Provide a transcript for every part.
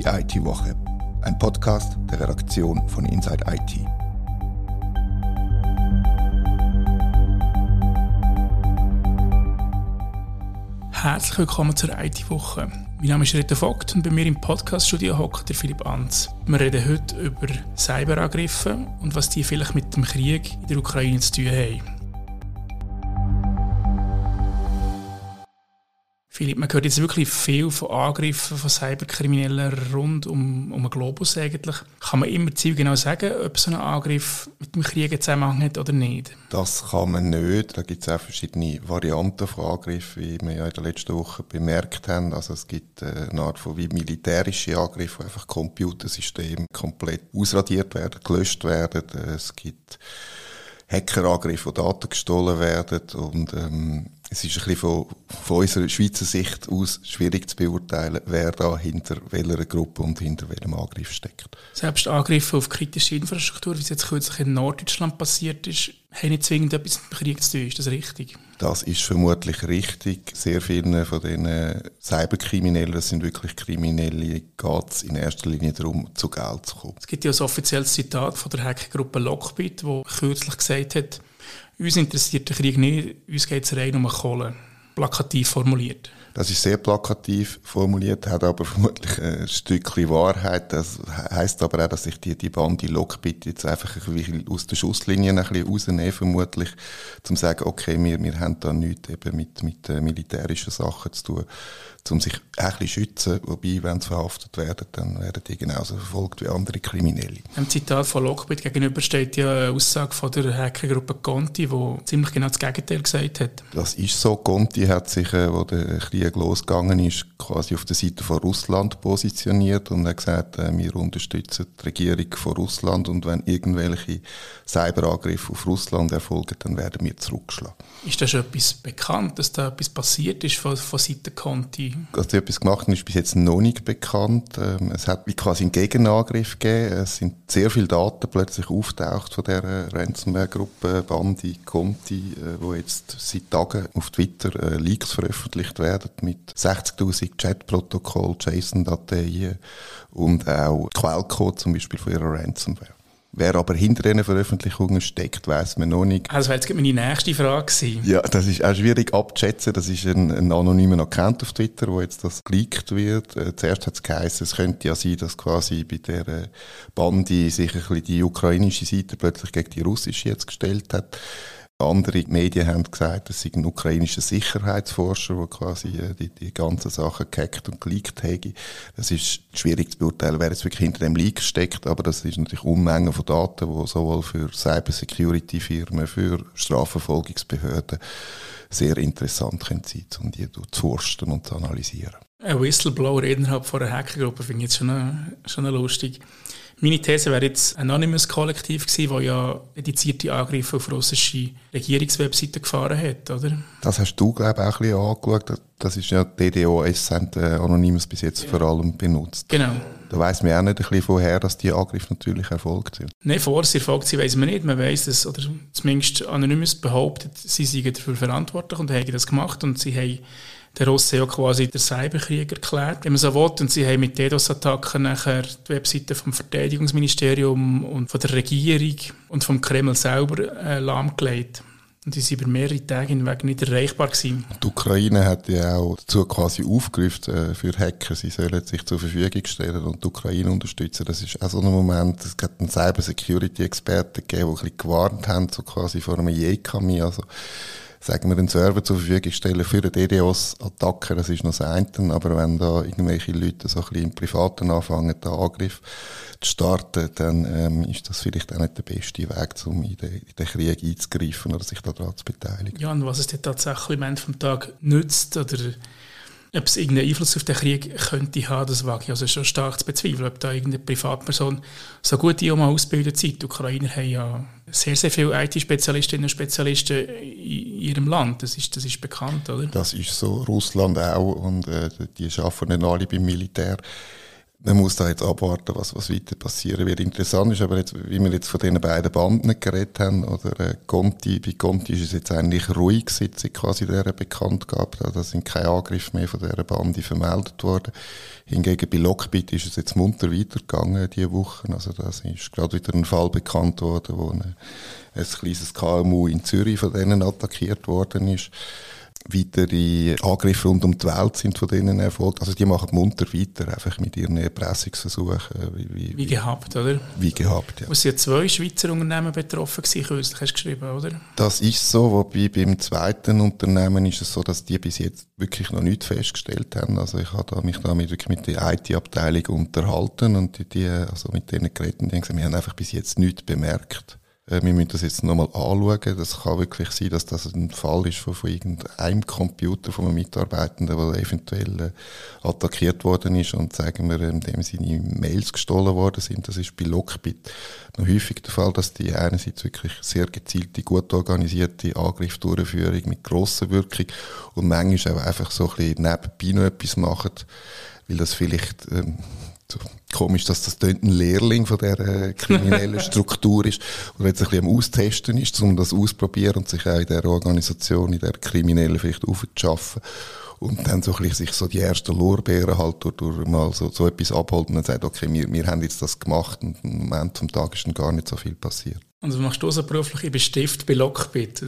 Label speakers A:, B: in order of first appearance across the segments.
A: Die IT-Woche, ein Podcast der Redaktion von Inside IT.
B: Herzlich willkommen zur IT-Woche. Mein Name ist Rita Vogt und bei mir im Podcast-Studio hockt der Philipp Anz. Wir reden heute über Cyberangriffe und was die vielleicht mit dem Krieg in der Ukraine zu tun haben. Philipp, man hört jetzt wirklich viel von Angriffen von Cyberkriminellen rund um, um den Globus eigentlich. Kann man immer ziemlich genau sagen, ob so ein Angriff mit dem Krieg Zusammenhang hat oder nicht?
C: Das kann man nicht. Da gibt es auch verschiedene Varianten von Angriffen, wie wir ja in der letzten Woche bemerkt haben. Also es gibt äh, eine Art von wie militärische Angriffe, wo einfach Computersysteme komplett ausradiert werden, gelöscht werden. Es gibt Hackerangriffe, wo Daten gestohlen werden und ähm, es ist ein bisschen von, von unserer Schweizer Sicht aus schwierig zu beurteilen, wer da hinter welcher Gruppe und hinter welchem Angriff steckt.
B: Selbst Angriffe auf kritische Infrastruktur, wie es jetzt kürzlich in Norddeutschland passiert ist, haben nicht zwingend etwas mit dem Krieg zu tun. Ist das richtig?
C: Das ist vermutlich richtig. Sehr vielen von den Cyberkriminellen, das sind wirklich Kriminelle, geht es in erster Linie darum, zu Geld zu kommen.
B: Es gibt ja ein offizielles Zitat von der Hackergruppe Lockbit, wo kürzlich gesagt hat, uns interessiert der Krieg nicht, uns geht es rein um Kohle. Plakativ formuliert.
C: Das ist sehr plakativ formuliert, hat aber vermutlich ein Stückchen Wahrheit. Das heißt aber auch, dass sich die, die Bande Lockbit jetzt einfach ein bisschen aus der Schusslinie ein bisschen rausnehmen, vermutlich, zum zu sagen, okay, wir, wir haben da nichts eben mit, mit äh, militärischen Sachen zu tun um sich ein bisschen schützen. Wobei, wenn sie verhaftet werden, dann werden die genauso verfolgt wie andere Kriminelle.
B: Im Zitat von Lockbit gegenüber steht ja eine Aussage von der Hackergruppe Conti, die ziemlich genau das Gegenteil gesagt hat.
C: Das ist so. Conti hat sich, äh, wo der Krieg losgegangen ist, quasi auf der Seite von Russland positioniert und hat gesagt, äh, wir unterstützen die Regierung von Russland und wenn irgendwelche Cyberangriffe auf Russland erfolgen, dann werden wir zurückschlagen.
B: Ist da schon etwas bekannt, dass da etwas passiert ist von, von Seiten Conti?
C: Da etwas gemacht ist bis jetzt noch nicht bekannt. Ähm, es hat wie quasi einen Gegenangriff gegeben. Es sind sehr viele Daten plötzlich auftaucht von der Ransomware-Gruppe Bandi Conti, äh, wo jetzt seit Tagen auf Twitter äh, Leaks veröffentlicht werden mit 60.000 Chatprotokoll, JSON-Dateien und auch Quellcode zum Beispiel von ihrer Ransomware. Wer aber hinter diesen Veröffentlichungen steckt, weiß man noch nicht.
B: Also, das wäre jetzt meine nächste Frage gewesen.
C: Ja, das ist auch schwierig abzuschätzen. Das ist ein, ein anonymer Account auf Twitter, wo jetzt das geleakt wird. Äh, zuerst hat es geheißen, es könnte ja sein, dass quasi bei der Bande sich ein bisschen die ukrainische Seite plötzlich gegen die russische jetzt gestellt hat. Andere Medien haben gesagt, es sei ein ukrainischer Sicherheitsforscher, der quasi äh, die, die ganzen Sachen gehackt und geleakt hätte. Das ist schwierig zu beurteilen, wer jetzt wirklich hinter dem Leak steckt, aber das ist natürlich Unmengen von Daten, die sowohl für Cybersecurity-Firmen, für Strafverfolgungsbehörden sehr interessant können sein, um die zu forsten und zu analysieren.
B: Ein Whistleblower innerhalb von einer Hackergruppe finde ich jetzt schon, schon lustig. Meine These wäre jetzt ein Anonymous Kollektiv gewesen, das ja dedizierte Angriffe auf russische Regierungswebseiten gefahren hat, oder?
C: Das hast du, glaube ich, auch ein bisschen angeschaut. Das ist ja DDoS, haben äh, Anonymous bis jetzt ja. vor allem benutzt.
B: Genau.
C: Da weiss man auch nicht ein bisschen vorher, dass die Angriffe natürlich erfolgt sind.
B: Nein, vor sie erfolgt sind, weiss man nicht. Man weiss dass, oder zumindest Anonymous behauptet, sie seien dafür verantwortlich und haben das gemacht und sie haben der Russe ja quasi der Cyberkrieg erklärt, wenn man so will. Und sie haben mit DDoS-Attacken nachher die Webseite vom Verteidigungsministerium und von der Regierung und vom Kreml selber äh, lahmgelegt. Und die sind über mehrere Tage hinweg nicht erreichbar gewesen.
C: Die Ukraine hat ja auch dazu quasi aufgerufen äh, für Hacker, sie sollen sich zur Verfügung stellen und die Ukraine unterstützen. Das ist auch so ein Moment, es hat einen Cyber-Security-Experten gegeben, die ein bisschen gewarnt haben, so quasi vor einem Jekami, also sagen wir, einen Server zur Verfügung stellen für eine DDoS-Attacke, das ist noch das eine, aber wenn da irgendwelche Leute so ein bisschen im Privaten anfangen, den Angriff zu starten, dann ähm, ist das vielleicht auch nicht der beste Weg, um in den, in den Krieg einzugreifen oder sich daran zu beteiligen.
B: Ja, und was es dir tatsächlich am Ende des Tages nützt oder ob es irgendeinen Einfluss auf den Krieg könnte haben, das wage ich also schon stark zu bezweifeln, ob da irgendeine Privatperson so gut die auch mal ausgebildet sind. Die Ukrainer haben ja sehr, sehr viele IT-Spezialistinnen und Spezialisten in ihrem Land. Das ist, das ist bekannt, oder?
C: Das ist so. Russland auch und äh, die arbeiten nicht alle beim Militär. Man muss da jetzt abwarten, was, was weiter passieren wird. Interessant ist aber jetzt, wie wir jetzt von diesen beiden Banden geredet haben, oder äh, Conti, bei Conti ist es jetzt eigentlich ruhig, seit quasi dieser bekannt gab. Da sind keine Angriffe mehr von dieser Bande vermeldet worden. Hingegen bei Lockbit ist es jetzt munter weitergegangen diese Woche. Also da ist gerade wieder ein Fall bekannt worden, wo ein, ein kleines KMU in Zürich von denen attackiert worden ist weitere Angriffe rund um die Welt sind von denen erfolgt. Also die machen munter weiter, einfach mit ihren Erpressungsversuchen.
B: Wie, wie, wie gehabt, oder?
C: Wie gehabt, ja.
B: Es sind zwei Schweizer Unternehmen betroffen gewesen, kürzlich hast du geschrieben, oder?
C: Das ist so, wobei beim zweiten Unternehmen ist es so, dass die bis jetzt wirklich noch nichts festgestellt haben. Also ich habe mich da mit, wirklich mit der IT-Abteilung unterhalten und die, die, also mit denen geredet und die haben gesagt, wir haben einfach bis jetzt nichts bemerkt. Äh, wir müssen das jetzt nochmal anschauen. Das kann wirklich sein, dass das ein Fall ist von, von irgendeinem Computer von einem Mitarbeitenden, der eventuell äh, attackiert worden ist und sagen wir, indem seine Mails gestohlen worden sind. Das ist bei Lockbit noch häufig der Fall, dass die einerseits wirklich sehr gezielte, gut organisierte Angriffsdurchführung mit grosser Wirkung und manchmal auch einfach so ein bisschen nebenbei noch etwas machen, weil das vielleicht ähm, komisch, dass das ein Lehrling von dieser kriminellen Struktur ist oder jetzt ein bisschen am Austesten ist, um das auszuprobieren und sich auch in der Organisation, in der Kriminellen vielleicht aufzuschaffen und dann so ein bisschen sich so die ersten Lorbeeren halt durch, durch mal so, so etwas abholt und dann sagt, okay, wir, wir haben jetzt das gemacht und im Moment vom Tag ist dann gar nicht so viel passiert.
B: Und was machst du so beruflich? Ich bin Stift bei Lockbit.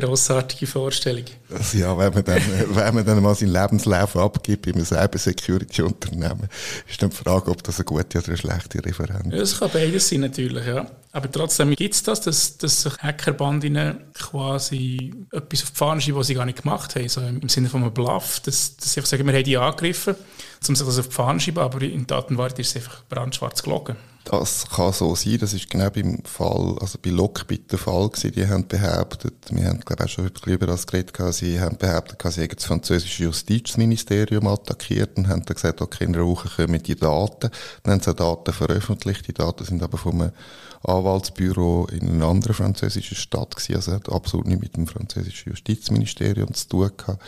B: Grossartige Vorstellung.
C: Also ja, wenn man dann, wenn man dann mal seinen Lebenslauf abgibt in einem Cyber-Security-Unternehmen, ist dann die Frage, ob das eine gute oder eine schlechte Referenz ist.
B: Ja, das kann beides sein, natürlich, ja. Aber trotzdem gibt es das, dass, dass sich Hackerbandinnen quasi etwas auf die Fahne schreiben, was sie gar nicht gemacht haben. So im Sinne von einem Bluff, dass, dass sie einfach sagen, wir haben die angegriffen, um sich das auf die Fahne zu schreiben, aber in Datenwart ist es einfach brandschwarz gelogen.
C: Das kann so sein. Das ist genau beim Fall, also bei Lockbit der Fall gewesen. Die haben behauptet, wir haben, glaube ich, auch schon über das geredet, sie haben behauptet, sie hätten das französische Justizministerium attackiert und haben dann gesagt, okay, in einer Woche kommen die Daten. Dann haben sie Daten veröffentlicht. Die Daten sind aber einem Anwaltsbüro in einer anderen französischen Stadt gewesen. Also hat absolut nicht mit dem französischen Justizministerium zu tun gehabt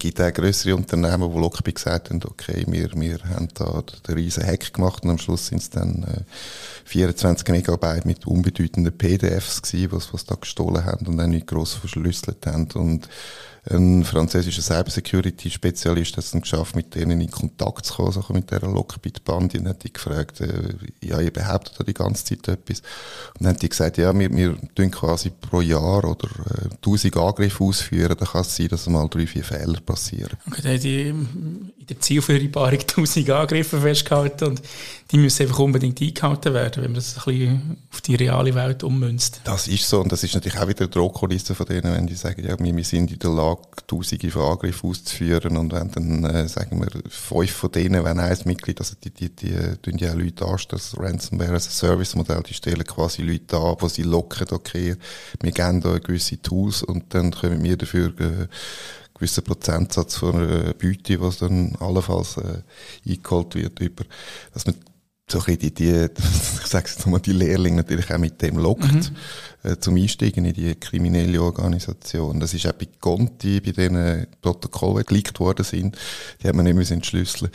C: gibt auch größere Unternehmen, die Lockbit gesagt haben, okay, wir, wir haben da den riesen Hack gemacht und am Schluss sind es dann äh, 24 Megabyte mit unbedeutenden PDFs gewesen, was, was da gestohlen haben und dann nicht gross verschlüsselt haben. Und ein französischer Cybersecurity-Spezialist hat es dann geschafft, mit denen in Kontakt zu kommen, also mit dieser Lockbit-Band. Und hat die gefragt, äh, ja, ihr behauptet da die ganze Zeit etwas. Und dann haben die gesagt, ja, wir, wir tun quasi pro Jahr oder äh, 1000 Angriffe ausführen, da kann es sein, dass mal drei, vier Fehler passieren.
B: Okay, dann haben die in der Zielvereinbarung 1000 Angriffe festgehalten und die müssen einfach unbedingt eingehalten werden, wenn man das ein bisschen auf die reale Welt ummünzt.
C: Das ist so und das ist natürlich auch wieder die Drohkulisse von denen, wenn die sagen, ja, wir, wir sind in der Lage, tausende von Angriffen auszuführen und wenn dann, äh, sagen wir, fünf von denen, wenn ein Mitglied, also die, die, die, die tun ja Leute an, das Ransomware als Service-Modell, die stellen quasi Leute an, die sie locken, okay, wir geben da gewisse Tools und dann können wir dafür äh, gewissen Prozentsatz von einer Beute, was dann allenfalls äh, eingeholt wird, über, dass man so die, die ich sage jetzt nochmal, die Lehrlinge natürlich auch mit dem lockt. Mhm äh, zum Einsteigen in die kriminelle Organisation. Das ist auch bei Conti, bei denen Protokolle geleakt worden sind, die haben wir nicht müssen entschlüsseln.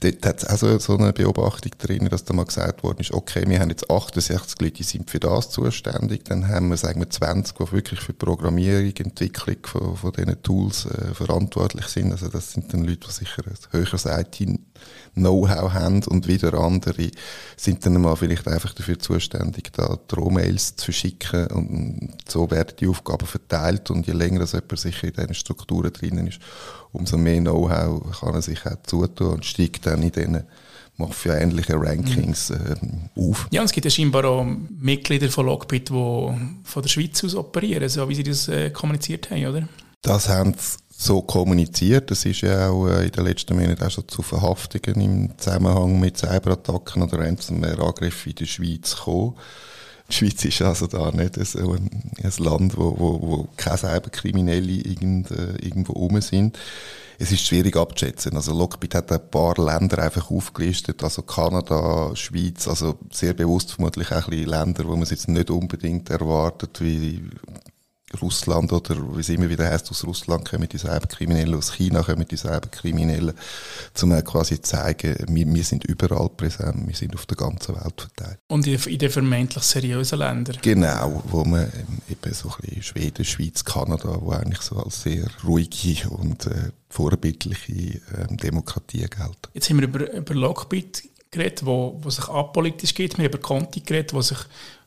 C: Dort hat es also so eine Beobachtung drin, dass da mal gesagt worden ist, okay, wir haben jetzt 68 Leute, die sind für das zuständig, dann haben wir, sagen wir, 20, die wirklich für die Programmierung, Entwicklung von, von diesen Tools äh, verantwortlich sind. Also das sind dann Leute, die sicher ein höheres IT-Know-how haben und wieder andere sind dann mal vielleicht einfach dafür zuständig, da Drohmails zu verschicken machen und so werden die Aufgaben verteilt und je länger das jemand sicher in diesen Strukturen drinnen ist, umso mehr Know-how kann er sich auch zutun und steigt dann in diesen Mafia-ähnlichen Rankings äh, auf.
B: Ja, und es gibt ja scheinbar auch Mitglieder von Lockbit, die von der Schweiz aus operieren, so wie sie das äh, kommuniziert haben, oder?
C: Das haben sie so kommuniziert. Das ist ja auch äh, in den letzten Monaten auch schon zu Verhaftungen im Zusammenhang mit Cyberattacken oder Ransomware-Angriffen in der Schweiz gekommen. Die Schweiz ist also da nicht so ein, ein Land, wo, wo, wo keine Cyberkriminelle irgend, äh, irgendwo rum sind. Es ist schwierig abzuschätzen. Also Lockbit hat ein paar Länder einfach aufgelistet, also Kanada, Schweiz, also sehr bewusst vermutlich auch ein bisschen Länder, wo man es jetzt nicht unbedingt erwartet, wie Russland oder wie es immer wieder heißt, aus Russland kommen die Cyberkriminellen, aus China kommen die Cyberkriminellen, um quasi zu zeigen, wir, wir, sind überall präsent, wir sind auf der ganzen Welt verteilt.
B: Und in den vermeintlich seriösen Ländern?
C: Genau, wo man eben so ein bisschen Schweden, Schweiz, Kanada, wo eigentlich so als sehr ruhige und äh, vorbildliche äh, Demokratie gelten.
B: Jetzt haben wir über, über Lockbit geredet, wo, wo sich apolitisch geht, wir haben über Conti geredet, wo sich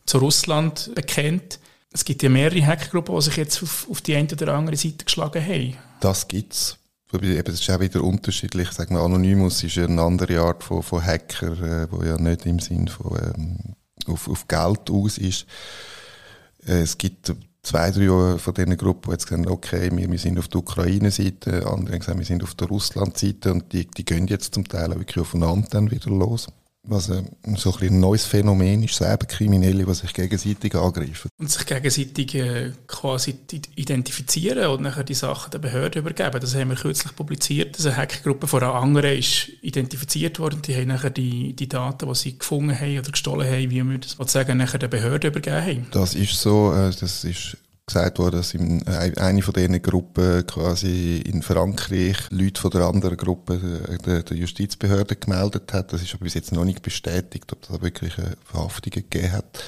B: zu Russland bekennt es gibt ja mehrere Hackergruppen, die sich jetzt auf, auf die eine oder andere Seite geschlagen haben.
C: Das gibt es. Es ist auch wieder unterschiedlich. Sagen wir, Anonymous ist eine andere Art von, von Hacker, äh, ja nicht im Sinn von ähm, auf, auf Geld aus ist. Äh, es gibt zwei, drei von diesen Gruppen, die jetzt sagen, okay, wir, wir sind auf der Ukraine-Seite, andere sagen, wir sind auf der Russland-Seite und die, die gehen jetzt zum Teil auch wirklich aufeinander dann wieder los was äh, so ein, ein neues Phänomen ist, selber Kriminelle, die sich gegenseitig angreifen.
B: Und sich gegenseitig äh, quasi identifizieren und nachher die Sachen der Behörde übergeben. Das haben wir kürzlich publiziert, dass eine Hackergruppe von anderen ist identifiziert worden. Die haben nachher die, die Daten, die sie gefunden haben oder gestohlen haben, wie wir das sagen, nachher der Behörde übergeben haben.
C: Das ist so, äh, das ist gesagt worden, dass in äh, eine von diesen Gruppen quasi in Frankreich Leute von der anderen Gruppe äh, der, der Justizbehörde gemeldet hat. Das ist aber bis jetzt noch nicht bestätigt, ob das wirklich Verhaftungen gegeben hat.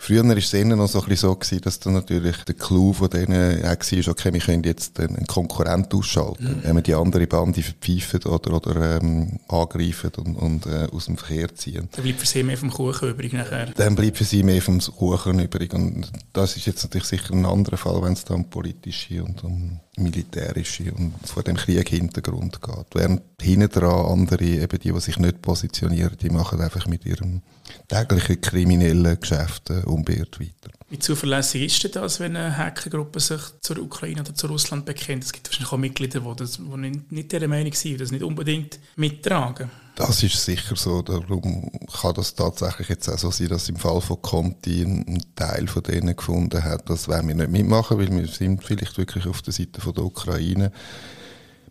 C: Früher war es eher noch so, ein so gewesen, dass dann natürlich der Clou von denen auch war, okay, wir können jetzt einen Konkurrent ausschalten, mhm. wenn wir die andere Bande verpfeifen oder, oder ähm, angreifen und, und äh, aus dem Verkehr ziehen.
B: Dann bleibt für sie mehr vom Kuchen übrig nachher.
C: Dann bleibt für sie mehr vom Kuchen übrig und das ist jetzt natürlich sicher ein anderer Fall, wenn es dann um politische und um militärische und vor dem Krieg Hintergrund geht. Während hinten andere, eben die, die sich nicht positionieren, die machen einfach mit ihrem täglichen kriminellen Geschäft äh, unbeirrt weiter.
B: Wie zuverlässig ist denn das, wenn eine Hackergruppe sich zur Ukraine oder zu Russland bekennt? Es gibt wahrscheinlich auch Mitglieder, die, das, die nicht, dieser Meinung sind und das nicht unbedingt mittragen.
C: Das ist sicher so. Darum kann das tatsächlich jetzt auch so sein, dass im Fall von Conti ein Teil von denen gefunden hat, das werden wir nicht mitmachen, weil wir sind vielleicht wirklich auf der Seite von der Ukraine.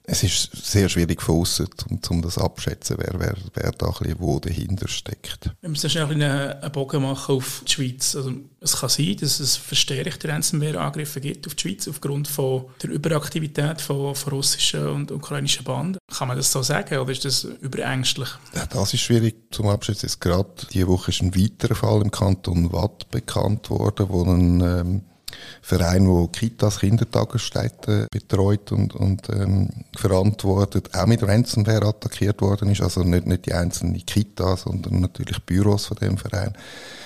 C: Es ist sehr schwierig von außen, um, um das abschätzen, wer, wer, wer da ein bisschen wo dahinter steckt.
B: Wir müssen schnell einen, einen Bogen machen auf die Schweiz. Also, es kann sein, dass es verstärkte Ransomware-Angriffe gibt auf die Schweiz aufgrund von der Überaktivität von, von russischen und ukrainischen Banden. Kann man das so sagen oder ist das überängstlich?
C: Ja, das ist schwierig zum Abschätzen. Gerade diese Woche ist ein weiterer Fall im Kanton Watt bekannt worden, wo ein ähm, Verein, der Kitas, Kindertagesstätten betreut und, und ähm, verantwortet, auch mit Ransomware attackiert worden ist. Also nicht, nicht die einzelnen Kitas, sondern natürlich Büros von dem Verein.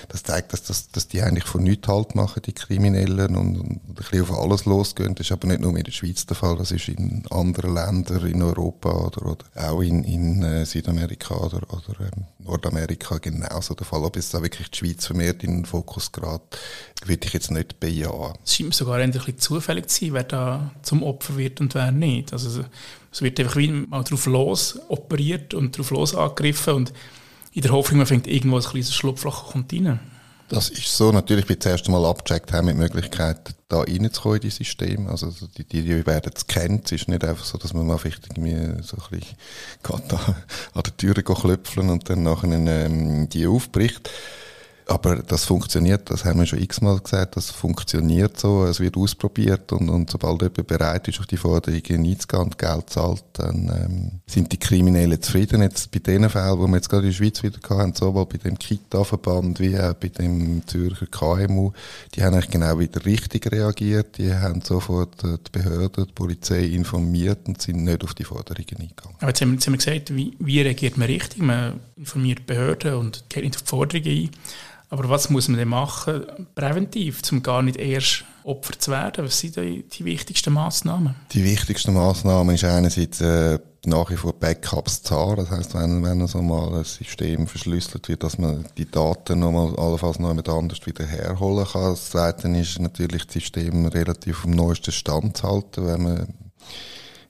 C: Das zeigt, dass, das, dass die eigentlich von nichts halt machen, die Kriminellen, und, und ein bisschen auf alles losgehen. Das ist aber nicht nur in der Schweiz der Fall, das ist in anderen Ländern in Europa oder, oder auch in, in äh, Südamerika oder, oder ähm, Nordamerika genauso der Fall. Ob es da wirklich die Schweiz vermehrt in den Fokus gerät, würde ich jetzt nicht bejahen.
B: Es scheint sogar ein bisschen zufällig zu sein, wer da zum Opfer wird und wer nicht. Also es wird einfach wie mal drauf los operiert und drauf los angegriffen und in der Hoffnung, man findet irgendwo ein kleines Schlupfloch kommt rein.
C: Das ist so. Natürlich, wie zuerst einmal abgecheckt haben, mit Möglichkeit, da reinzukommen in die System. Also, die, die, werden es kennen. Es ist nicht einfach so, dass man mal vielleicht irgendwie so ein bisschen an der Tür klopfen und dann nachher ähm, die aufbricht. Aber das funktioniert, das haben wir schon x-mal gesagt, das funktioniert so, es wird ausprobiert und, und sobald jemand bereit ist, auf die Forderungen einzugehen und Geld zahlt, dann ähm, sind die Kriminellen zufrieden. Jetzt bei den Fällen, die wir jetzt gerade in der Schweiz wieder hatten, sowohl bei dem Kita-Verband wie auch bei dem Zürcher KMU, die haben eigentlich genau wieder richtig reagiert, die haben sofort die Behörden, die Polizei informiert und sind nicht auf die Forderungen eingegangen.
B: Aber jetzt haben jetzt haben wir gesagt, wie, wie reagiert man richtig? Man informiert die Behörden und geht nicht auf die Forderungen ein. Aber was muss man denn machen, präventiv, um gar nicht erst Opfer zu werden? Was sind die, die wichtigsten Massnahmen?
C: Die wichtigsten Massnahmen ist einerseits äh, nach wie vor Backups zu haben. Das heißt, wenn, wenn so mal ein System verschlüsselt wird, dass man die Daten nochmal allenfalls noch jemand anders wieder herholen kann. Das Zweite ist natürlich, das System relativ dem neuesten Stand zu halten. Wenn man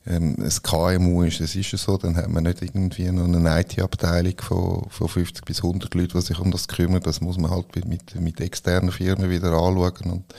C: ähm, ein KMU ist, es ist so, dann hat man nicht irgendwie noch eine IT-Abteilung von, von 50 bis 100 Leuten, die sich um das kümmern. Das muss man halt mit, mit externen Firmen wieder anschauen und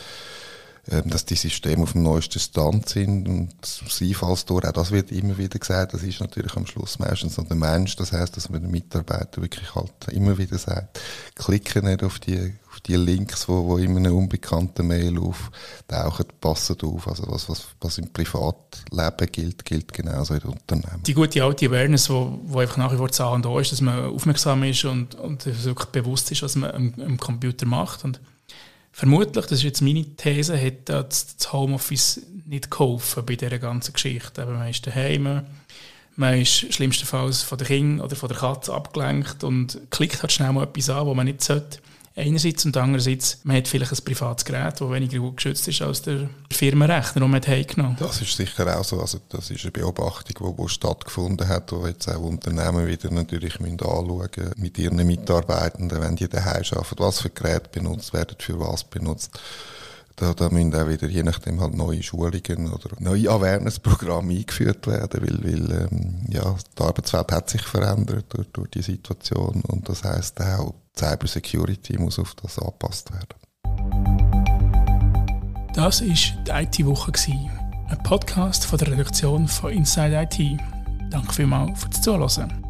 C: ähm, dass die Systeme auf dem neuesten Stand sind und das Einfallstor, auch das wird immer wieder gesagt, das ist natürlich am Schluss meistens noch der Mensch, das heißt, dass man den Mitarbeiter wirklich halt immer wieder sagt, klicke nicht auf die, die Links, wo, wo in einem unbekannten Mail auftauchen, passen auf. Also was, was, was im Privatleben gilt, gilt genauso in Unternehmen.
B: Die gute alte Awareness, wo, wo einfach nach wie vor da und da ist, dass man aufmerksam ist und, und wirklich bewusst ist, was man am, am Computer macht. Und vermutlich, das ist jetzt meine These, hat das Homeoffice nicht geholfen bei dieser ganzen Geschichte. Aber man ist daheim, man ist schlimmstenfalls von der Kind oder von der Katze abgelenkt und klickt halt schnell mal etwas an, wo man nicht sollte. Einerseits und andererseits, man hat vielleicht ein privates Gerät, das weniger gut geschützt ist als der Firmenrechner, den man hat
C: Das ist sicher auch so. Also das ist eine Beobachtung, die, die stattgefunden hat, wo jetzt auch Unternehmen wieder natürlich müssen. Mit ihren Mitarbeitenden, wenn die daheim arbeiten, was für Geräte benutzt werden, für was benutzt da, da müssen auch wieder, je nachdem, halt neue Schulungen oder neue Awareness-Programme eingeführt werden, weil, weil ähm, ja, die Arbeitswelt hat sich verändert durch, durch die Situation und das heißt auch, die Cybersecurity muss auf das angepasst werden.
B: Das war die IT-Woche, ein Podcast von der Redaktion von Inside IT. Danke vielmals fürs Zuhören.